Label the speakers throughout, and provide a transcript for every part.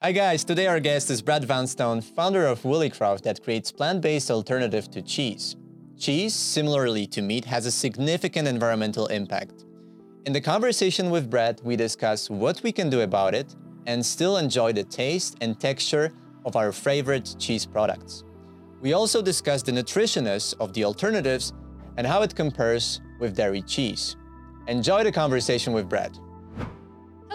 Speaker 1: Hi guys, today our guest is Brad Vanstone, founder of Willicroft that creates plant-based alternative to cheese. Cheese, similarly to meat, has a significant environmental impact. In the conversation with Brad, we discuss what we can do about it and still enjoy the taste and texture of our favorite cheese products. We also discuss the nutritiousness of the alternatives and how it compares with dairy cheese. Enjoy the conversation with Brad.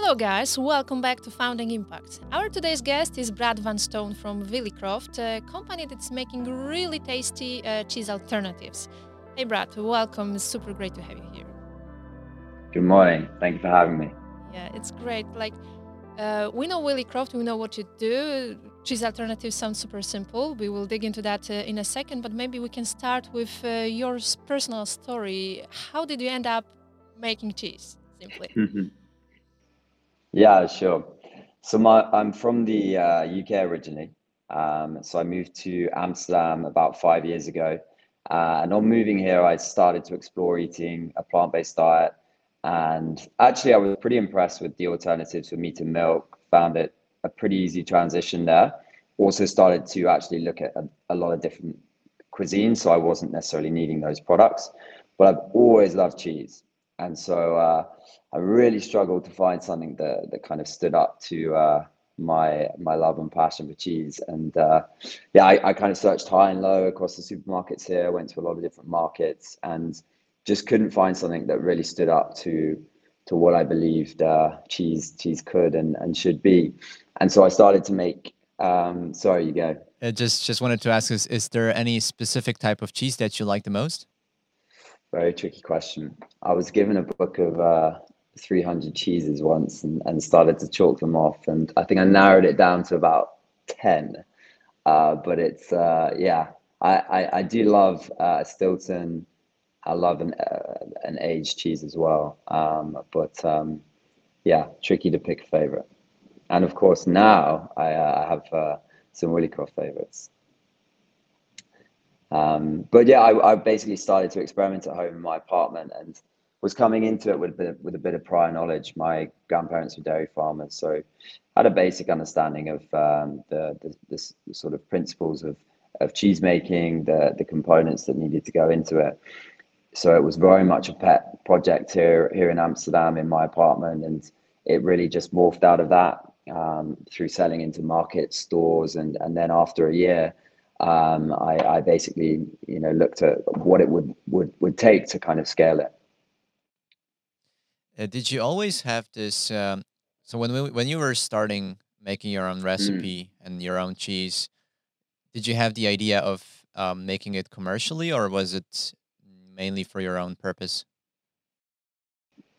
Speaker 2: Hello, guys. Welcome back to Founding Impact. Our today's guest is Brad Vanstone from Willicroft, a company that's making really tasty uh, cheese alternatives. Hey, Brad, welcome. It's super great to have you here.
Speaker 3: Good morning. Thank you for having me.
Speaker 2: Yeah, it's great. Like, uh, we know Willicroft, we know what you do. Cheese alternatives sound super simple. We will dig into that uh, in a second, but maybe we can start with uh, your personal story. How did you end up making cheese, simply?
Speaker 3: yeah, sure. So my, I'm from the UK uh, originally. Um, so I moved to Amsterdam about five years ago. Uh, and on moving here, I started to explore eating a plant-based diet and actually, I was pretty impressed with the alternatives for meat and milk. Found it a pretty easy transition there. Also started to actually look at a, a lot of different cuisines, so I wasn't necessarily needing those products. But I've always loved cheese, and so uh, I really struggled to find something that that kind of stood up to uh, my my love and passion for cheese. And uh, yeah, I, I kind of searched high and low across the supermarkets here. Went to a lot of different markets and just couldn't find something that really stood up to to what I believed uh, cheese cheese could and, and should be. And so I started to make. Um, sorry, you go.
Speaker 1: I just just wanted to ask: is is there any specific type of cheese that you like the most?
Speaker 3: Very tricky question. I was given a book of uh, 300 cheeses once and, and started to chalk them off, and I think I narrowed it down to about 10. Uh, but it's uh, yeah, I, I, I do love uh, Stilton I love an uh, an aged cheese as well. Um, but um, yeah, tricky to pick a favorite. And of course, now I, uh, have uh, some Willicroft favorites. Um, but yeah, I, I, basically started to experiment at home in my apartment and was coming into it with a bit, with a bit of prior knowledge. My grandparents were dairy farmers, so had a basic understanding of um, the, the, the, sort of principles of, of cheese making, the, the components that needed to go into it so it was very much a pet project here here in Amsterdam in my apartment, and it really just morphed out of that um, through selling into markets, stores, and and then after a year, um, I, I basically you know looked at what it would would would take to kind of scale it.
Speaker 1: Uh, did you always have this? Um, so when we, when you were starting making your own mm. recipe mm. and your own cheese, did you have the idea of um, making it commercially, or was it mainly for your own purpose?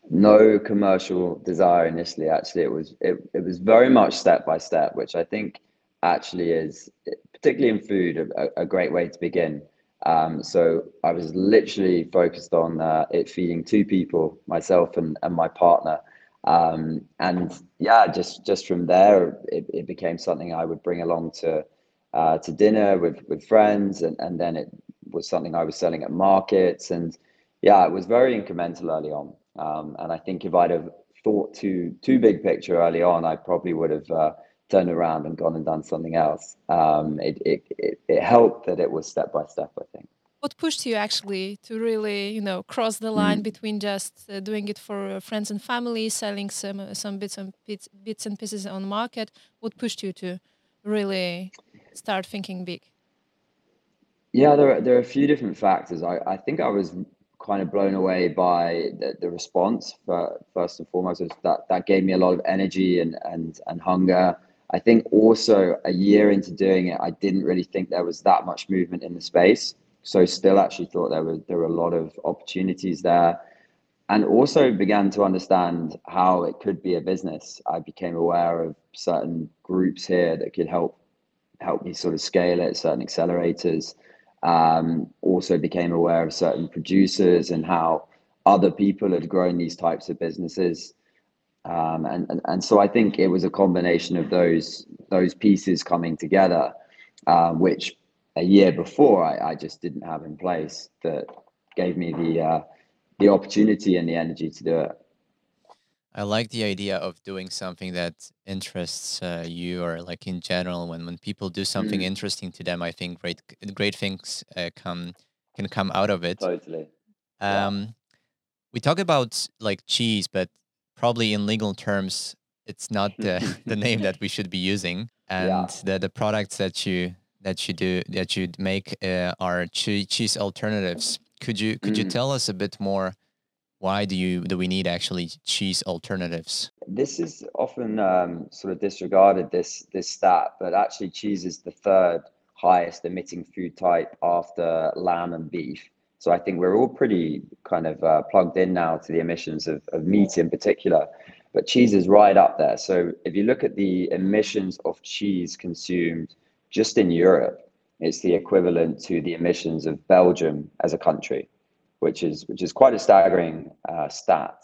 Speaker 3: No commercial desire initially. Actually, it was it, it was very much step by step, which I think actually is particularly in food a, a great way to begin. Um, so I was literally focused on uh, it feeding two people, myself and, and my partner. Um, and yeah, just just from there, it, it became something I would bring along to uh, to dinner with with friends, and and then it was something I was selling at markets, and yeah, it was very incremental early on. Um, and I think if I'd have thought too too big picture early on, I probably would have uh, turned around and gone and done something else. Um, it, it, it it helped that it was step by step. I think.
Speaker 2: What pushed you actually to really, you know, cross the line mm. between just uh, doing it for uh, friends and family, selling some uh, some bits and bits, bits and pieces on market? What pushed you to really start thinking big?
Speaker 3: Yeah, there are, there are a few different factors. I, I think I was kind of blown away by the, the response for, first and foremost. That, that gave me a lot of energy and, and, and hunger. I think also a year into doing it, I didn't really think there was that much movement in the space. So still actually thought there were there were a lot of opportunities there. And also began to understand how it could be a business. I became aware of certain groups here that could help help me sort of scale it, certain accelerators um, also became aware of certain producers and how other people had grown these types of businesses. Um, and, and, and so I think it was a combination of those those pieces coming together, uh, which a year before I, I just didn't have in place that gave me the uh, the opportunity and the energy to do it.
Speaker 1: I like the idea of doing something that interests uh, you, or like in general, when when people do something
Speaker 3: Mm,
Speaker 1: interesting to them, I think great great things uh, come can come out of it.
Speaker 3: totally. Yeah.
Speaker 1: Um, we talk about like cheese, but probably in legal terms, it's not the the name that we should be using.
Speaker 3: Yeah.
Speaker 1: And the the products that you that you do that you make uh, are che- cheese alternatives. Could you could you
Speaker 3: Mm.
Speaker 1: tell us a bit more? Why do you do we need actually cheese alternatives?
Speaker 3: This is often um, sort of disregarded, this this stat, but actually cheese is the third highest emitting food type after lamb and beef. So I think we're all pretty kind of uh, plugged in now to the emissions of, of meat in particular, but cheese is right up there. So if you look at the emissions of cheese consumed just in Europe, it's the equivalent to the emissions of Belgium as a country, which is which is quite a staggering uh, stat.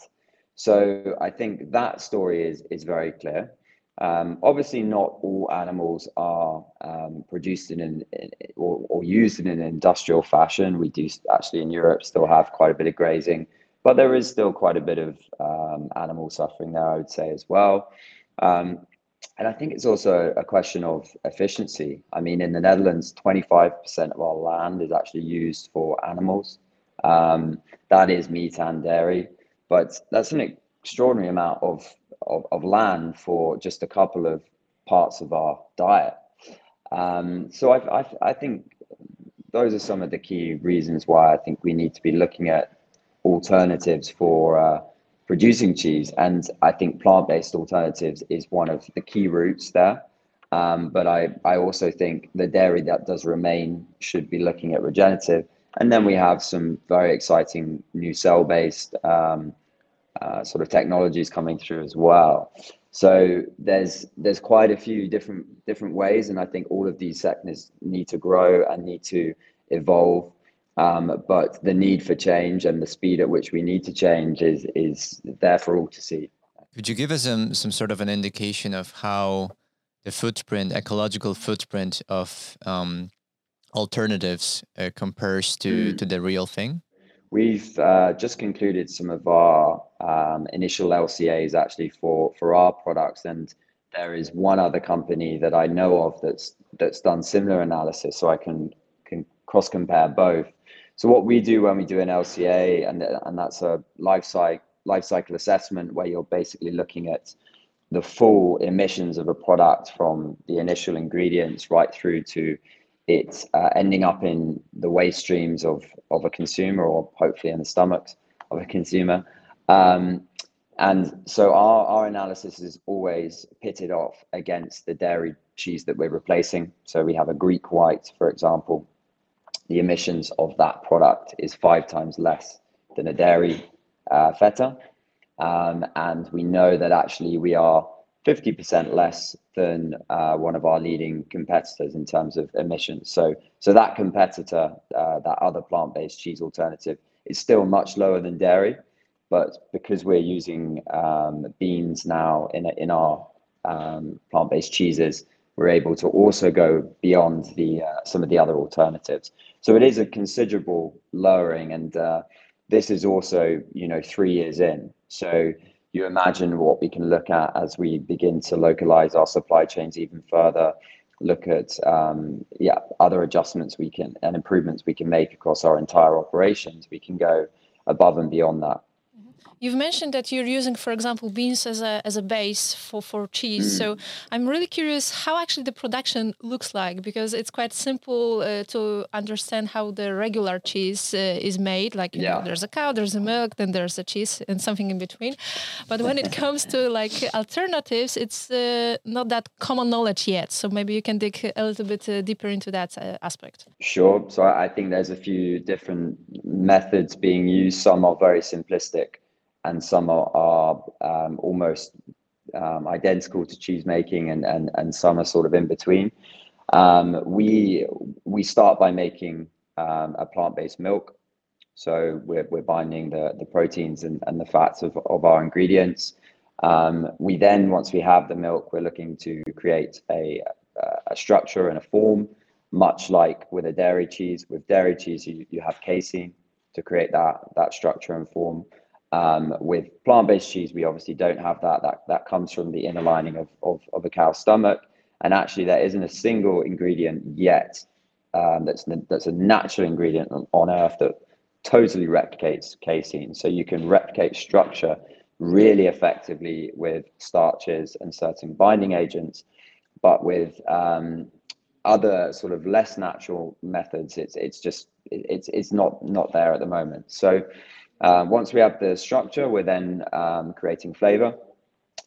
Speaker 3: So I think that story is is very clear. Um, obviously, not all animals are um, produced in an in, or, or used in an industrial fashion. We do actually in Europe still have quite a bit of grazing, but there is still quite a bit of um, animal suffering there, I would say as well. Um, and I think it's also a question of efficiency. I mean, in the Netherlands, 25% of our land is actually used for animals. Um, that is meat and dairy, but that's an extraordinary amount of, of, of land for just a couple of parts of our diet. Um, so I, I, I think those are some of the key reasons why I think we need to be looking at alternatives for uh, producing cheese. And I think plant-based alternatives is one of the key routes there. Um, but I, I also think the dairy that does remain should be looking at regenerative. And then we have some very exciting new cell-based um, uh, sort of technologies coming through as well. So there's there's quite a few different different ways, and I think all of these sectors need to grow and need to evolve. Um, but the need for change and the speed at which we need to change is is there for all to see.
Speaker 1: Could you give us some some sort of an indication of how the footprint, ecological footprint of um, alternatives uh, compares to
Speaker 3: Mm.
Speaker 1: to the real thing?
Speaker 3: We've uh, just concluded some of our um, initial LCAs actually for for our products, and there is one other company that I know of that's that's done similar analysis, so I can can cross compare both. So what we do when we do an LCA, and that's a life cycle assessment where you're basically looking at the full emissions of a product from the initial ingredients right through to it uh, ending up in the waste streams of of a consumer or hopefully in the stomachs of a consumer. Um, and so our, our analysis is always pitted off against the dairy cheese that we're replacing. So we have a Greek white, for example. The emissions of that product is five times less than a dairy uh, feta. Um, and we know that actually we are 50% less than uh, one of our leading competitors in terms of emissions. So, so that competitor, uh, that other plant-based cheese alternative, is still much lower than dairy, but because we're using um, beans now in in our um, plant-based cheeses, we're able to also go beyond the uh, some of the other alternatives. So it is a considerable lowering, and this is also you know three years in. You imagine what we can look at as we begin to localize our supply chains even further look at um, yeah other adjustments we can and improvements we can make across our entire operations we can go above and beyond that
Speaker 2: You've mentioned that you're using, for example, beans as a as a base for for cheese. Mm. So I'm really curious how actually the production looks like because it's quite simple uh, to understand how the regular cheese uh, is made. Like you yeah. know, there's a cow, there's a milk, then there's a cheese, and something in between. But when it comes to like alternatives, it's uh, not that common knowledge yet. So maybe you can dig a little bit uh, deeper into that uh, aspect.
Speaker 3: Sure. So I think there's a few different methods being used. Some are very simplistic and some are, are um, almost um, identical to cheese making and, and, and some are sort of in between. Um, we, we start by making um, a plant-based milk. So we're, we're binding the, the proteins and, and the fats of, of our ingredients. Um, we then, once we have the milk, we're looking to create a, a structure and a form, much like with a dairy cheese. With dairy cheese, you, you have casein to create that, that structure and form. Um, with plant-based cheese, we obviously don't have that. That that comes from the inner lining of, of, of a cow's stomach, and actually there isn't a single ingredient yet um, that's that's a natural ingredient on, on Earth that totally replicates casein. So you can replicate structure really effectively with starches and certain binding agents, but with um, other sort of less natural methods, it's it's just it's it's not not there at the moment. So uh, once we have the structure, we're then um, creating flavor.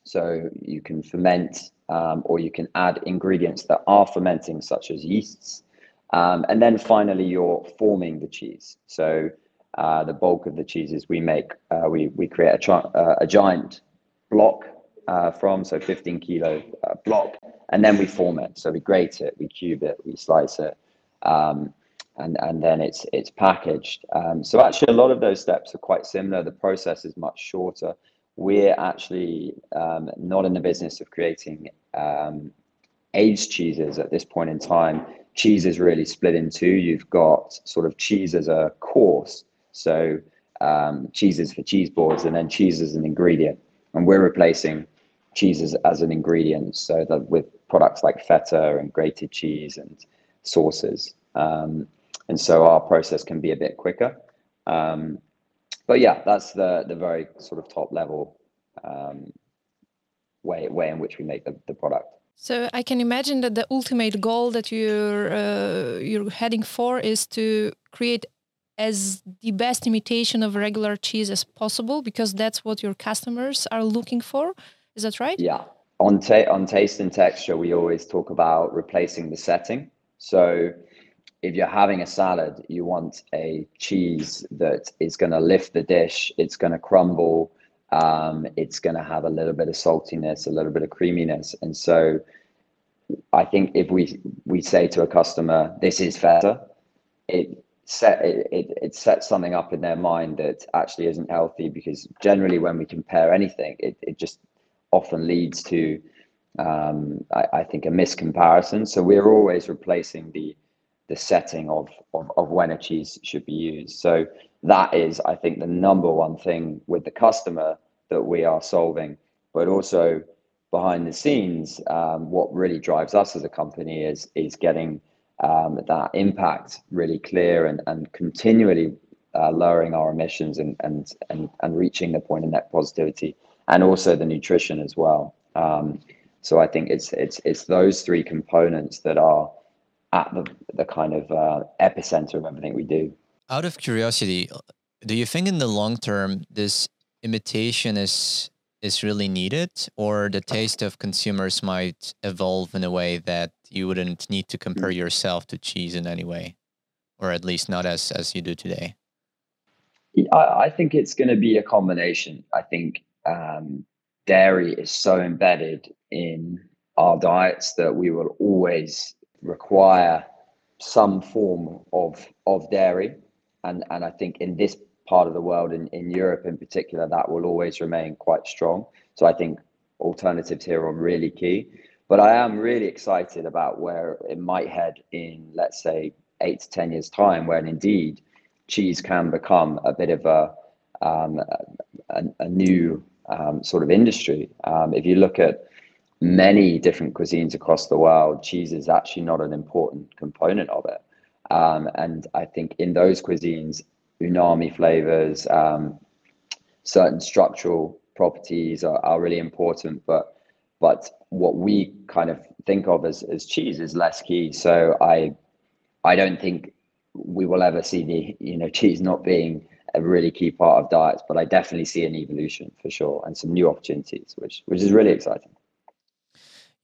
Speaker 3: So you can ferment um, or you can add ingredients that are fermenting, such as yeasts. Um, and then finally, you're forming the cheese. So uh, the bulk of the cheeses we make, uh, we, we create a, uh, a giant block uh, from, so 15 kilo uh, block, and then we form it. So we grate it, we cube it, we slice it, um, and, and then it's, it's packaged. Um, so actually a lot of those steps are quite similar. The process is much shorter. We're actually um, not in the business of creating um, aged cheeses at this point in time. Cheese is really split in two. You've got sort of cheese as a course, so um, cheeses for cheese boards, and then cheese as an ingredient. And we're replacing cheeses as an ingredient, so that with products like feta and grated cheese and sauces. Um, and so our process can be a bit quicker. Um, but yeah, that's the the very sort of top level um, way way in which we make the, the product.
Speaker 2: So I can imagine that the ultimate goal that you're uh, you're heading for is to create as the best imitation of regular cheese as possible because that's what your customers are looking for. Is that right?
Speaker 3: Yeah. On ta- on taste and texture, we always talk about replacing the setting. So if you're having a salad, you want a cheese that is going to lift the dish. It's going to crumble. Um, it's going to have a little bit of saltiness, a little bit of creaminess, and so I think if we we say to a customer, "This is feta," it set it, it, it sets something up in their mind that actually isn't healthy because generally when we compare anything it, it just often leads to um, I, I, think a miscomparison so we're always replacing the the setting of, of of when a cheese should be used so that is i think the number one thing with the customer that we are solving but also behind the scenes um, what really drives us as a company is is getting um, that impact really clear and, and continually uh, lowering our emissions and, and, and, and reaching the point of net positivity and also the nutrition as well. Um, so I think it's, it's, it's those three components that are at the, the kind of uh, epicenter of everything we do.
Speaker 1: Out of curiosity, do you think in the long term this imitation is is really needed or the taste of consumers might evolve in a way that you wouldn't need to compare mm. yourself to cheese in any way or at least not as as you do today
Speaker 3: i, I think it's going to be a combination i think um, dairy is so embedded in our diets that we will always require some form of of dairy. And and i think in this part of the world in, in europe in particular that will always remain quite strong. So i think alternatives here are really key. But I am really excited about where it might head in, let's say, eight to 10 years' time, when indeed cheese can become a bit of a, um, a, a, new um, sort of industry. Um, if you look at many different cuisines across the world, cheese is actually not an important component of it. Um, and I think in those cuisines, umami flavors, um, certain structural properties are, are really important, but but what we kind of think of as, as cheese is less key. So I I don't think we will ever see the you know cheese not being a really key part of diets, but I definitely see an evolution for sure and some new opportunities, which which is really exciting.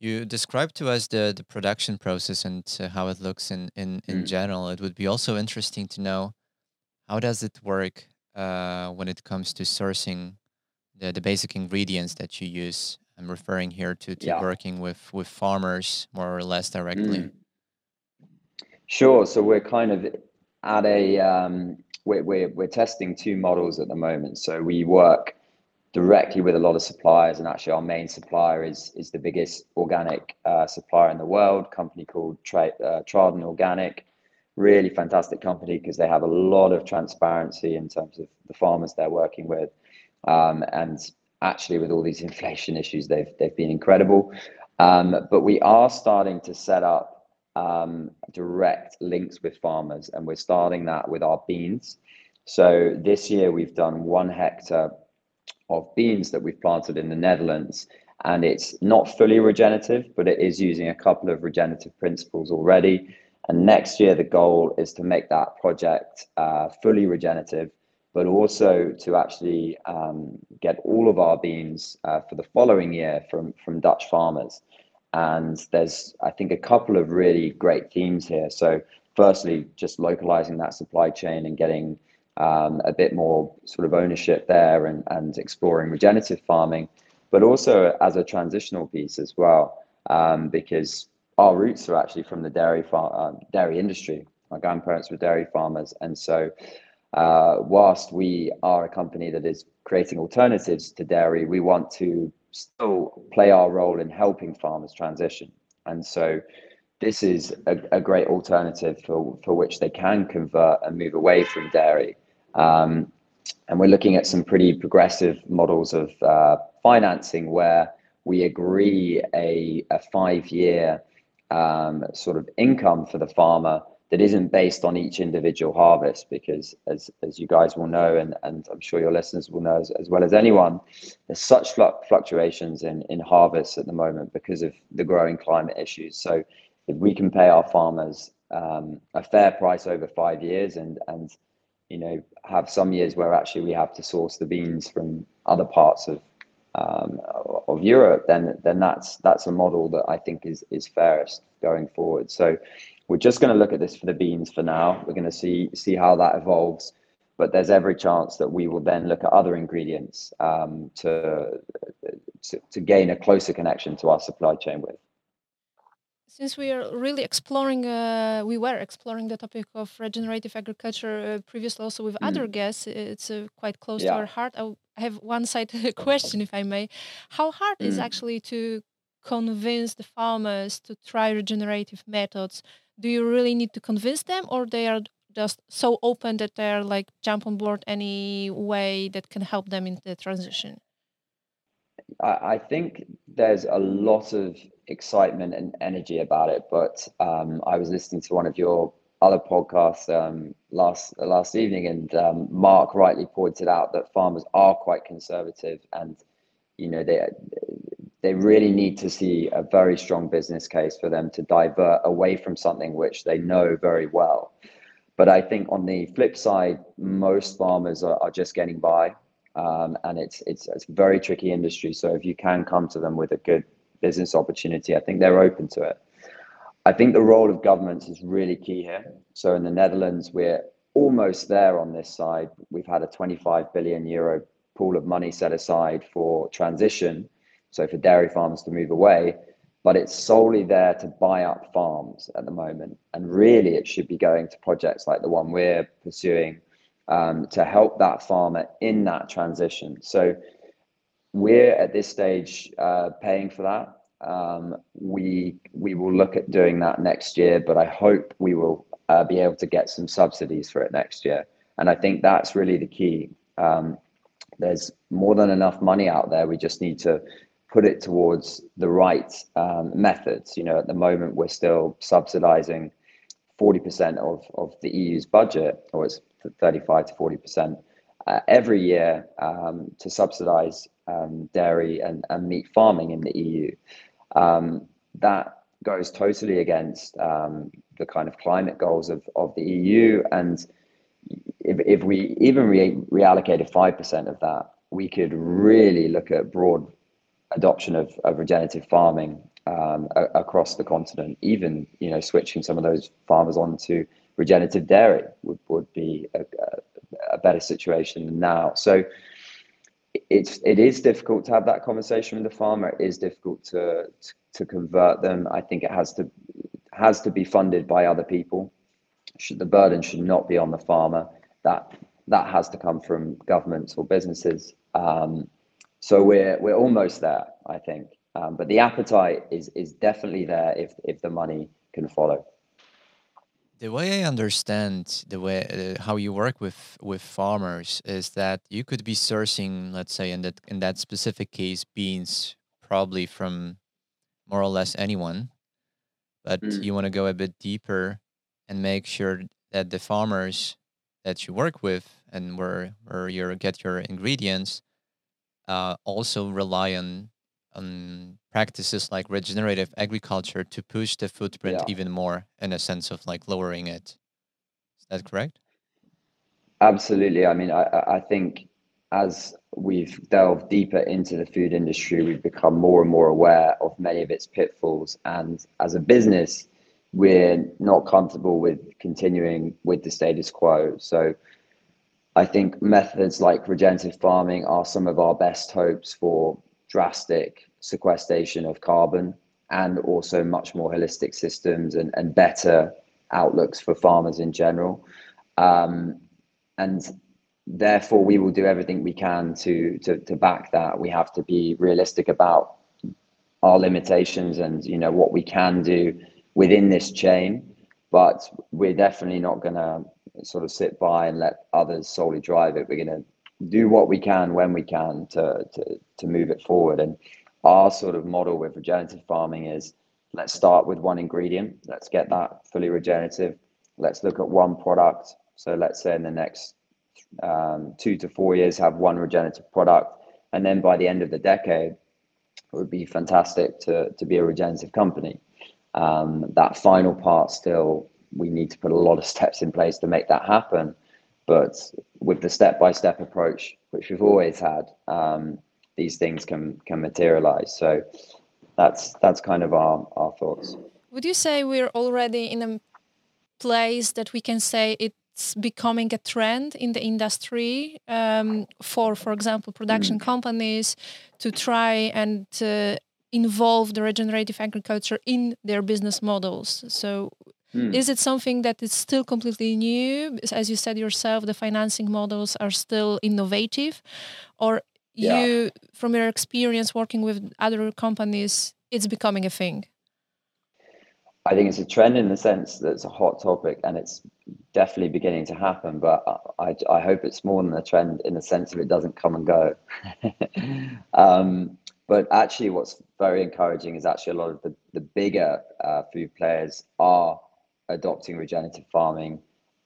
Speaker 1: You described to us the the production process and uh, how it looks in in in mm. general. It would be also interesting to know how does it work uh, when it comes to sourcing the the basic ingredients that you use I'm referring here to, to yeah. working with, with farmers more or less directly. Mm.
Speaker 3: Sure. So we're kind of at a, um, we're, we're, we're testing two models at the moment. So we work directly with a lot of suppliers and actually our main supplier is is the biggest organic uh, supplier in the world company called Tra- uh, Tradin Organic really fantastic company because they have a lot of transparency in terms of the farmers they're working with Um, and actually, with all these inflation issues, they've they've been incredible. Um, but we are starting to set up um, direct links with farmers, and we're starting that with our beans. So this year we've done one hectare of beans that we've planted in the Netherlands, and it's not fully regenerative, but it is using a couple of regenerative principles already. And next year, the goal is to make that project uh, fully regenerative, but also to actually um, get all of our beans uh, for the following year from, from Dutch farmers. And there's, I think, a couple of really great themes here. So, firstly, just localizing that supply chain and getting um, a bit more sort of ownership there and, and exploring regenerative farming, but also as a transitional piece as well, um, because our roots are actually from the dairy farm, uh, dairy industry. My grandparents were dairy farmers, and so uh, whilst we are a company that is creating alternatives to dairy, we want to still play our role in helping farmers transition. And so this is a, a great alternative for, for which they can convert and move away from dairy. Um, and we're looking at some pretty progressive models of uh, financing where we agree a, a five year um, sort of income for the farmer that isn't based on each individual harvest because as, as you guys will know and, and i'm sure your listeners will know as, as well as anyone there's such fluctuations in, in harvests at the moment because of the growing climate issues so if we can pay our farmers um, a fair price over five years and and you know have some years where actually we have to source the beans from other parts of um, of Europe, then then that's that's a model that I think is is fairest going forward. So we're just going to look at this for the beans for now. We're going to see see how that evolves, but there's every chance that we will then look at other ingredients um, to, to to gain a closer connection to our supply chain with
Speaker 2: since we are really exploring, uh, we were exploring the topic of regenerative agriculture uh, previously also with mm. other guests. It's uh, quite close yeah. to our heart. I have one side question, if I may. How hard mm. is actually to convince the farmers to try regenerative methods? Do you really need to convince them, or they are just so open that they're like jump on board any way that can help them in the transition?
Speaker 3: I, I think there's a lot of excitement and energy about it. But um, I was listening to one of your other podcasts um, last last evening, and um, Mark rightly pointed out that farmers are quite conservative, and you know they they really need to see a very strong business case for them to divert away from something which they know very well. But I think on the flip side, most farmers are, are just getting by, um, and it's it's it's a very tricky industry. So if you can come to them with a good business opportunity, I think they're open to it. I think the role of governments is really key here. So in the Netherlands, we're almost there on this side. We've had a 25 billion euro pool of money set aside for transition, so for dairy farmers to move away, but it's solely there to buy up farms at the moment. And really, it should be going to projects like the one we're pursuing um, to help that farmer in that transition. So we're at this stage uh, paying for that. Um, we we will look at doing that next year, but I hope we will uh, be able to get some subsidies for it next year. And I think that's really the key. Um, there's more than enough money out there. We just need to put it towards the right um, methods. You know, at the moment we're still subsidizing 40% of, of the EU's budget, or it's 35 to 40% uh, every year um, to subsidize um, dairy and, and meat farming in the EU. Um, that goes totally against um, the kind of climate goals of, of the EU. And if, if we even re- reallocated 5% of that, we could really look at broad adoption of, of regenerative farming um, a- across the continent. Even you know switching some of those farmers onto regenerative dairy would, would be a, a, better situation than now. So it's it is difficult to have that conversation with the farmer. It is difficult to, to to convert them. I think it has to has to be funded by other people. Should the burden should not be on the farmer. That that has to come from governments or businesses. Um, so we're we're almost there, I think. Um, but the appetite is is definitely there if if the money can follow.
Speaker 1: The way I understand the way uh, how you work with with farmers is that you could be sourcing, let's say, in that in that specific case, beans probably from more or less anyone, but
Speaker 3: Mm.
Speaker 1: you want to go a bit deeper and make sure that the farmers that you work with and where where you get your ingredients uh, also rely on on practices like regenerative agriculture to push the footprint
Speaker 3: Yeah.
Speaker 1: even more in a sense of like lowering it. Is that correct?
Speaker 3: Absolutely. I mean, I I think as we've delved deeper into the food industry, we've become more and more aware of many of its pitfalls. And as a business, we're not comfortable with continuing with the status quo. So I think methods like regenerative farming are some of our best hopes for drastic sequestration of carbon and also much more holistic systems and, and better outlooks for farmers in general. Um, and therefore, we will do everything we can to, to, to back that. We have to be realistic about our limitations and you know what we can do within this chain but we're definitely not going to sort of sit by and let others solely drive it we're going to do what we can when we can to, to to move it forward. And our sort of model with regenerative farming is let's start with one ingredient. Let's get that fully regenerative. Let's look at one product. So let's say in the next um, two to four years have one regenerative product. And then by the end of the decade it would be fantastic to to be a regenerative company. Um, that final part still, we need to put a lot of steps in place to make that happen. But with the step by step approach, which we've always had, um, these things can can materialize. So that's that's kind of our our thoughts.
Speaker 2: Would you say we're already in a place that we can say it's becoming a trend in the industry um, for, for example, production companies to try and uh, involve the regenerative agriculture in their business models? So,
Speaker 3: Hmm.
Speaker 2: is it something that is still completely new? As you said yourself, the financing models are still innovative, or
Speaker 3: Yeah.
Speaker 2: you, from your experience working with other companies, it's becoming a thing.
Speaker 3: I think it's a trend in the sense that it's a hot topic and it's definitely beginning to happen. But I, I hope it's more than a trend in the sense of it doesn't come and go. um, but actually, what's very encouraging is actually a lot of the, the bigger uh, food players are adopting regenerative farming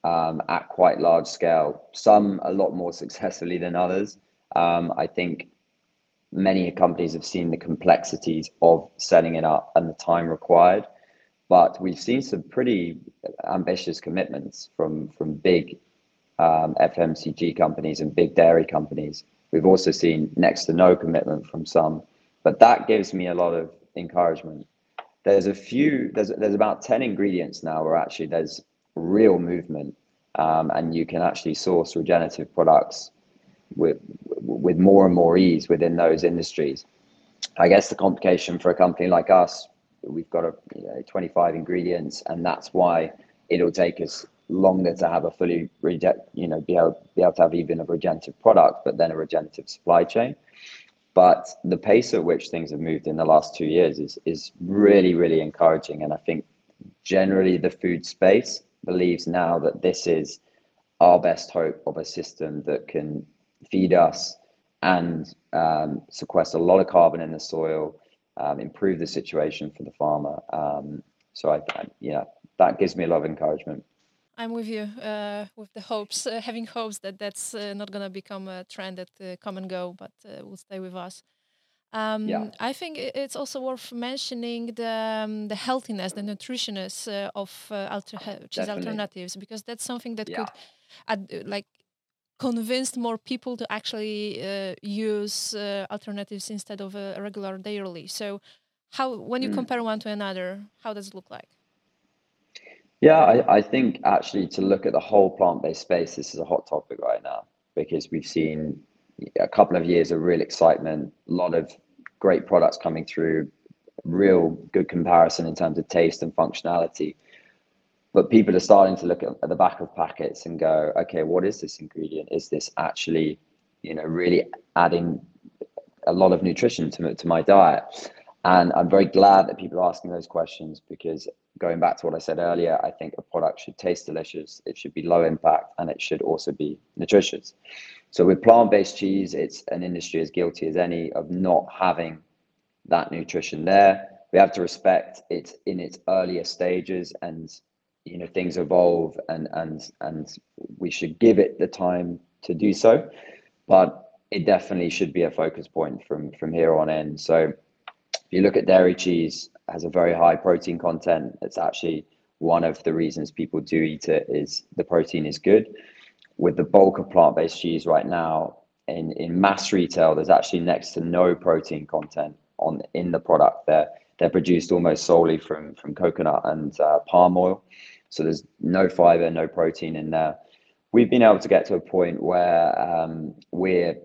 Speaker 3: um, at quite large scale. Some a lot more successfully than others. Um, I think many companies have seen the complexities of setting it up and the time required but we've seen some pretty ambitious commitments from from big um, FMCG companies and big dairy companies. We've also seen next to no commitment from some, but that gives me a lot of encouragement. There's a few. There's there's about ten ingredients now where actually there's real movement, um, and you can actually source regenerative products with with more and more ease within those industries. I guess the complication for a company like us we've got a you know, 25 ingredients and that's why it'll take us longer to have a fully you know be able be able to have even a regenerative product but then a regenerative supply chain but the pace at which things have moved in the last two years is is really really encouraging and i think generally the food space believes now that this is our best hope of a system that can feed us and um, sequester a lot of carbon in the soil um, improve the situation for the farmer. Um, so I, I, yeah, that gives me a lot of encouragement.
Speaker 2: I'm with you uh, with the hopes, uh, having hopes that that's uh, not going to become a trend that uh, come and go, but uh, will stay with us. Um,
Speaker 3: Yeah.
Speaker 2: I think it's also worth mentioning the um, the healthiness, the nutritionist uh, of uh, alter- cheese alternatives, because that's something that
Speaker 3: Yeah.
Speaker 2: could, like, convince more people to actually uh, use uh, alternatives instead of a regular daily. So, how when you
Speaker 3: Mm.
Speaker 2: compare one to another, how does it look like?
Speaker 3: Yeah, I, I think actually to look at the whole plant-based space, this is a hot topic right now because we've seen a couple of years of real excitement, a lot of great products coming through, real good comparison in terms of taste and functionality. But people are starting to look at, at the back of packets and go, okay, what is this ingredient? Is this actually, you know, really adding a lot of nutrition to, to my diet? And I'm very glad that people are asking those questions because going back to what I said earlier, I think a product should taste delicious, it should be low impact, and it should also be nutritious. So with plant-based cheese, it's an industry as guilty as any of not having that nutrition there. We have to respect it in its earlier stages and you know things evolve and and and we should give it the time to do so. But it definitely should be a focus point from from here on in. So if you look at dairy cheese, has a very high protein content. It's actually one of the reasons people do eat it is the protein is good. With the bulk of plant-based cheese right now in, in mass retail, there's actually next to no protein content on in the product. They're they're produced almost solely from from coconut and uh, palm oil, so there's no fiber, no protein in there. We've been able to get to a point where um, we're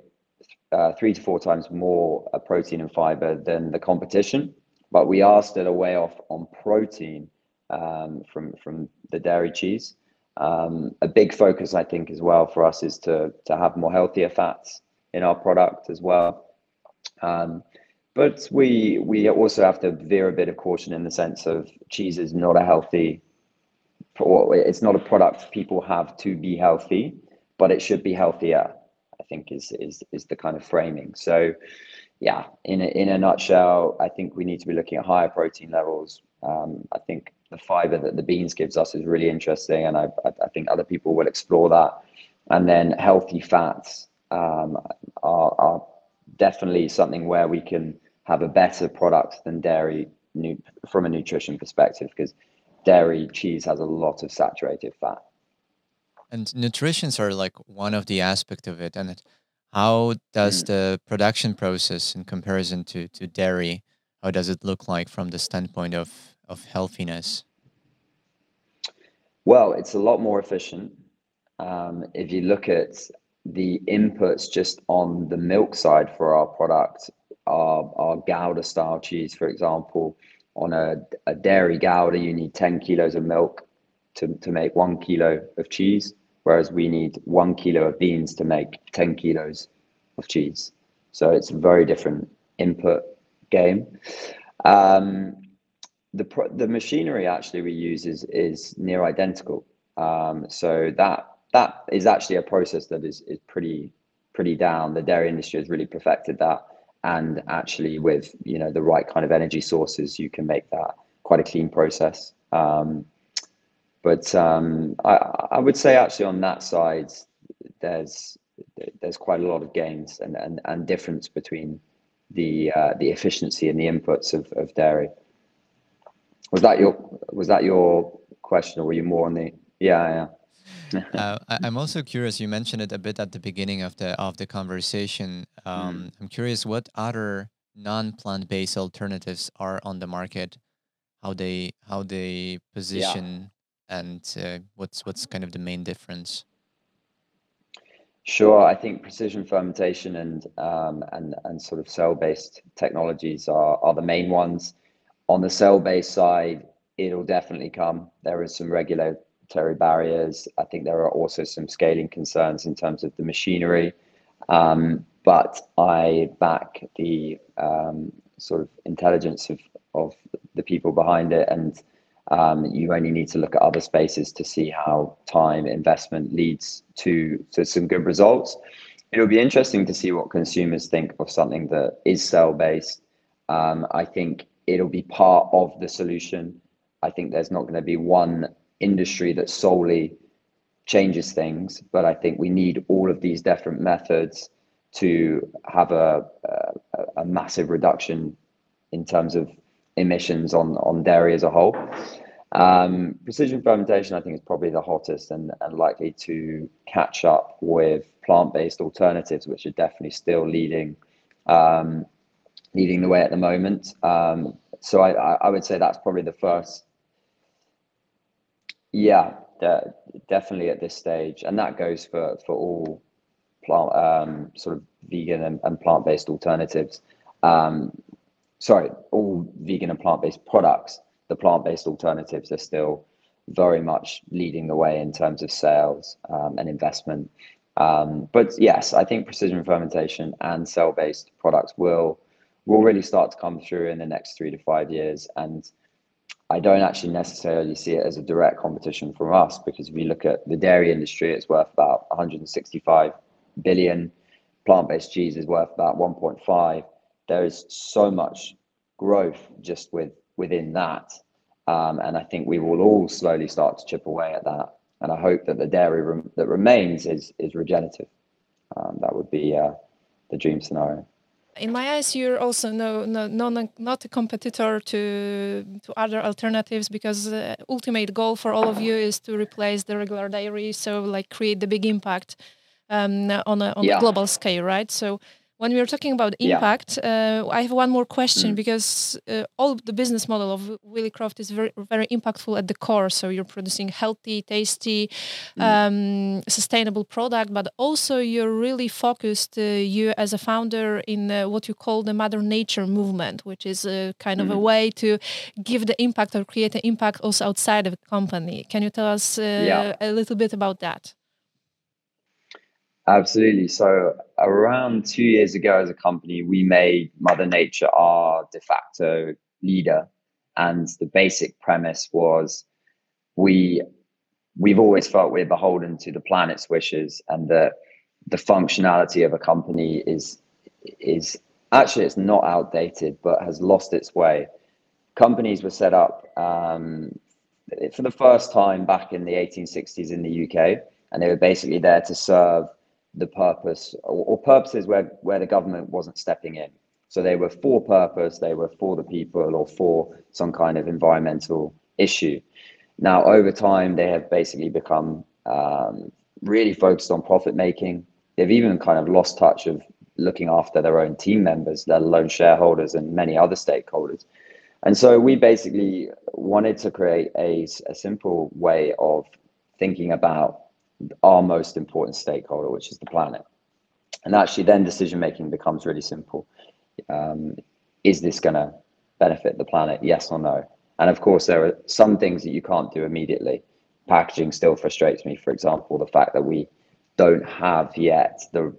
Speaker 3: uh, three to four times more uh, protein and fiber than the competition but we are still a way off on protein um, from from the dairy cheese. Um, a big focus, I think, as well for us is to to have more healthier fats in our product as well. Um, but we we also have to veer a bit of caution in the sense of cheese is not a healthy. It's not a product people have to be healthy, but it should be healthier. Think is is is the kind of framing. So yeah, in a, in a nutshell, I think we need to be looking at higher protein levels. Um, I think the fiber that the beans gives us is really interesting, and I, I think other people will explore that. And then healthy fats um, are, are definitely something where we can have a better product than dairy from a nutrition perspective, because dairy cheese has a lot of saturated fat.
Speaker 1: And nutritions are like one of the aspect of it, and it, how does mm. the production process in comparison to, to dairy, how does it look like from the standpoint of, of healthiness?
Speaker 3: Well, it's a lot more efficient. Um, if you look at the inputs just on the milk side for our product, our, our Gouda style cheese, for example, on a, a dairy Gouda, you need 10 kilos of milk to, to make one kilo of cheese whereas we need one kilo of beans to make 10 kilos of cheese. So it's a very different input game. Um, the the machinery actually we use is is near identical. Um, so that that is actually a process that is is pretty pretty down. The dairy industry has really perfected that, and actually with you know the right kind of energy sources, you can make that quite a clean process. Um, but um, I, I would say actually on that side, there's there's quite a lot of gains and, and, and difference between the uh, the efficiency and the inputs of, of dairy. Was that your was that your question, or were you more on the yeah
Speaker 1: yeah? uh, I'm also curious. You mentioned it a bit at the beginning of the of the conversation. Um, mm. I'm curious what other non-plant based alternatives are on the market, how they how they position and uh, what's what's kind of the main difference?
Speaker 3: Sure, I think precision fermentation and um, and and sort of cell-based technologies are are the main ones. On the cell-based side, it'll definitely come. There is some regulatory barriers. I think there are also some scaling concerns in terms of the machinery. Um, but I back the um, sort of intelligence of, of the people behind it and um, you only need to look at other spaces to see how time investment leads to, to some good results. It'll be interesting to see what consumers think of something that is cell based. Um, I think it'll be part of the solution. I think there's not going to be one industry that solely changes things, but I think we need all of these different methods to have a, a, a massive reduction in terms of emissions on on dairy as a whole. Um, precision fermentation, I think, is probably the hottest and, and likely to catch up with plant-based alternatives, which are definitely still leading um, leading the way at the moment. Um, so I, I would say that's probably the first. Yeah, de- definitely at this stage, and that goes for for all plant um, sort of vegan and, and plant-based alternatives. Um, sorry, all vegan and plant-based products, the plant-based alternatives are still very much leading the way in terms of sales um, and investment. Um, but yes, I think precision fermentation and cell-based products will will really start to come through in the next three to five years. And I don't actually necessarily see it as a direct competition from us because if you look at the dairy industry, it's worth about 165 billion. Plant-based cheese is worth about 1.5. There is so much growth just with within that, um, and I think we will all slowly start to chip away at that. And I hope that the dairy rem- that remains is is regenerative. Um, that would be uh, the dream scenario
Speaker 2: in my eyes, you're also no, no, no, not a competitor to to other alternatives because the ultimate goal for all of you is to replace the regular dairy, so like create the big impact um, on a on yeah. a global scale, right? So when we are talking about impact, yeah. uh, I have one more question mm. because uh, all the business model of Willicroft is very very impactful at the core. So you're producing healthy, tasty, mm. um, sustainable product, but also you're really focused. Uh, you as a founder in uh, what you call the Mother Nature movement, which is a kind mm. of a mm. way to give the impact or create an impact also outside of the company. Can you tell us uh, yeah. a little bit about that?
Speaker 3: Absolutely. So around two years ago, as a company, we made Mother Nature our de facto leader, and the basic premise was we we've always felt we're beholden to the planet's wishes, and that the functionality of a company is is actually it's not outdated, but has lost its way. Companies were set up um, for the first time back in the 1860s in the UK, and they were basically there to serve the purpose or, or purposes where, where the government wasn't stepping in. So they were for purpose, they were for the people or for some kind of environmental issue. Now, over time, they have basically become um, really focused on profit making. They've even kind of lost touch of looking after their own team members, let alone shareholders and many other stakeholders. And so we basically wanted to create a, a simple way of thinking about our most important stakeholder, which is the planet. And actually, then decision making becomes really simple. Um, is this going to benefit the planet? Yes or no? And of course, there are some things that you can't do immediately. Packaging still frustrates me. For example, the fact that we don't have yet the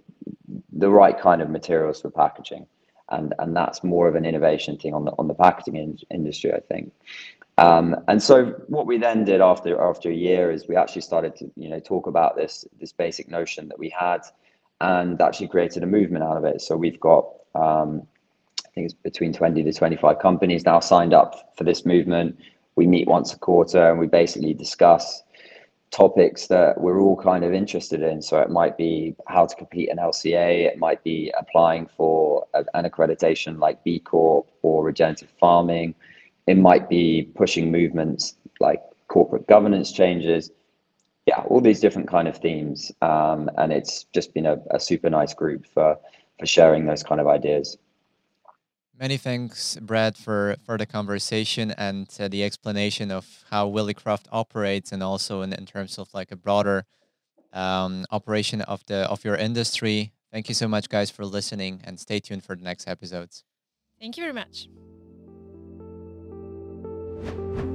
Speaker 3: the right kind of materials for packaging, and and that's more of an innovation thing on the on the packaging in, industry, I think. Um, and so what we then did after after a year is we actually started to you know talk about this this basic notion that we had, and actually created a movement out of it. So we've got um, I think it's between twenty to twenty five companies now signed up for this movement. We meet once a quarter and we basically discuss topics that we're all kind of interested in. So it might be how to compete in LCA, it might be applying for an accreditation like B Corp or regenerative farming it might be pushing movements like corporate governance changes. Yeah, all these different kind of themes. Um, and it's just been a, a super nice group for, for sharing those kind of ideas.
Speaker 1: Many thanks, Brad, for, for the conversation and uh, the explanation of how Willicroft operates, and also in, in terms of like a broader um, operation of the of your industry. Thank you so much, guys, for listening, and stay tuned for the next episodes.
Speaker 2: Thank you very much thank you.